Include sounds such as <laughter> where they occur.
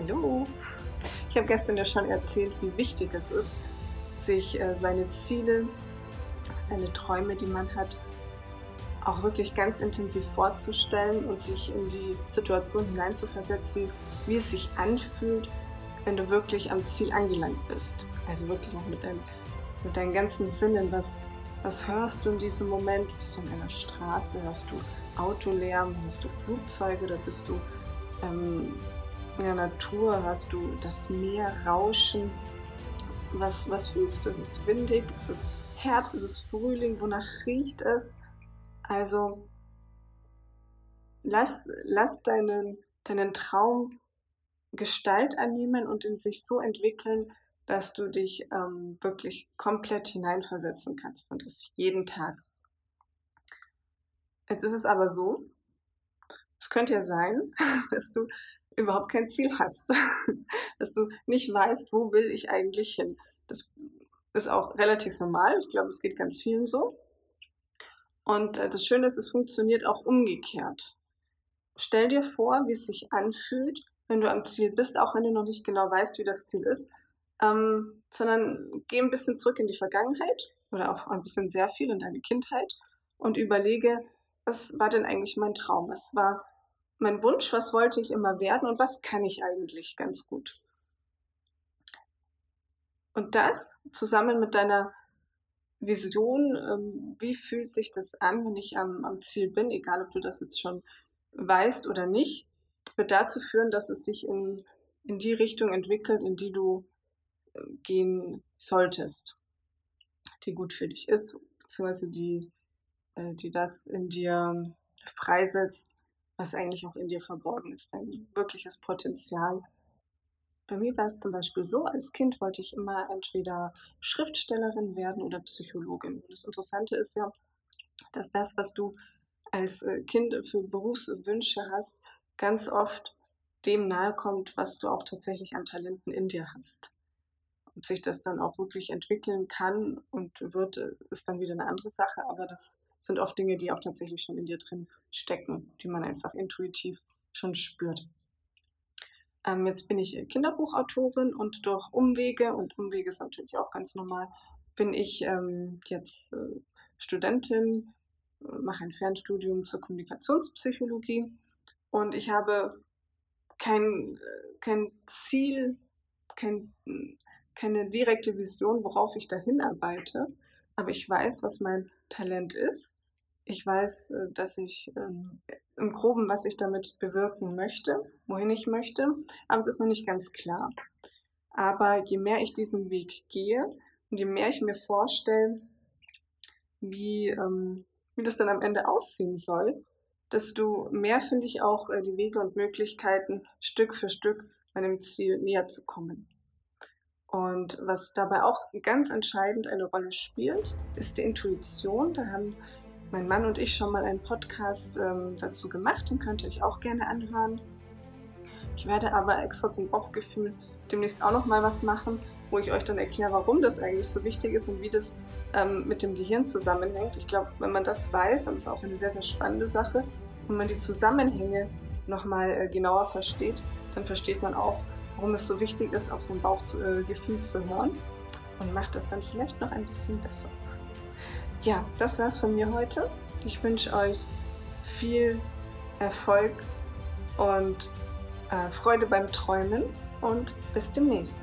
Hallo! Ich habe gestern ja schon erzählt, wie wichtig es ist, sich äh, seine Ziele, seine Träume, die man hat, auch wirklich ganz intensiv vorzustellen und sich in die Situation hineinzuversetzen, wie es sich anfühlt, wenn du wirklich am Ziel angelangt bist. Also wirklich auch mit, dein, mit deinen ganzen Sinnen. Was, was hörst du in diesem Moment? Bist du an einer Straße? Hörst du Autolärm? Hörst du Flugzeuge? Oder bist du ähm, in der Natur? Hörst du das Meer rauschen? Was, was fühlst du? Ist es windig? Ist es Herbst? Ist es Frühling? Wonach riecht es? Also lass, lass deinen, deinen Traum Gestalt annehmen und in sich so entwickeln, dass du dich ähm, wirklich komplett hineinversetzen kannst und das jeden Tag. Jetzt ist es aber so, es könnte ja sein, <laughs> dass du überhaupt kein Ziel hast, <laughs> dass du nicht weißt, wo will ich eigentlich hin. Das ist auch relativ normal. Ich glaube, es geht ganz vielen so. Und äh, das Schöne ist, es funktioniert auch umgekehrt. Stell dir vor, wie es sich anfühlt, wenn du am Ziel bist, auch wenn du noch nicht genau weißt, wie das Ziel ist, ähm, sondern geh ein bisschen zurück in die Vergangenheit oder auch ein bisschen sehr viel in deine Kindheit und überlege, was war denn eigentlich mein Traum? Was war mein Wunsch? Was wollte ich immer werden und was kann ich eigentlich ganz gut? Und das zusammen mit deiner Vision, ähm, wie fühlt sich das an, wenn ich am, am Ziel bin, egal ob du das jetzt schon weißt oder nicht, wird dazu führen, dass es sich in, in die Richtung entwickelt, in die du äh, gehen solltest, die gut für dich ist, beziehungsweise die, äh, die das in dir freisetzt, was eigentlich auch in dir verborgen ist, dein wirkliches Potenzial bei mir war es zum Beispiel so, als Kind wollte ich immer entweder Schriftstellerin werden oder Psychologin. Und das Interessante ist ja, dass das, was du als äh, Kind für Berufswünsche hast, ganz oft dem nahe kommt, was du auch tatsächlich an Talenten in dir hast. Ob sich das dann auch wirklich entwickeln kann und wird, äh, ist dann wieder eine andere Sache, aber das sind oft Dinge, die auch tatsächlich schon in dir drin stecken, die man einfach intuitiv schon spürt. Ähm, jetzt bin ich Kinderbuchautorin und durch Umwege, und Umwege ist natürlich auch ganz normal, bin ich ähm, jetzt äh, Studentin, mache ein Fernstudium zur Kommunikationspsychologie und ich habe kein, kein Ziel, kein, keine direkte Vision, worauf ich dahin arbeite, aber ich weiß, was mein Talent ist. Ich weiß, äh, dass ich ähm, im Groben, was ich damit bewirken möchte, wohin ich möchte, aber es ist noch nicht ganz klar. Aber je mehr ich diesen Weg gehe und je mehr ich mir vorstelle, wie, ähm, wie das dann am Ende aussehen soll, desto mehr finde ich auch äh, die Wege und Möglichkeiten, Stück für Stück meinem Ziel näher zu kommen. Und was dabei auch ganz entscheidend eine Rolle spielt, ist die Intuition. Da haben mein Mann und ich schon mal einen Podcast ähm, dazu gemacht, den könnt ihr euch auch gerne anhören. Ich werde aber extra zum Bauchgefühl demnächst auch noch mal was machen, wo ich euch dann erkläre, warum das eigentlich so wichtig ist und wie das ähm, mit dem Gehirn zusammenhängt. Ich glaube, wenn man das weiß, dann ist auch eine sehr, sehr spannende Sache, und man die Zusammenhänge noch mal äh, genauer versteht, dann versteht man auch, warum es so wichtig ist, auf sein Bauchgefühl zu hören und macht das dann vielleicht noch ein bisschen besser. Ja, das war's von mir heute. Ich wünsche euch viel Erfolg und äh, Freude beim Träumen und bis demnächst.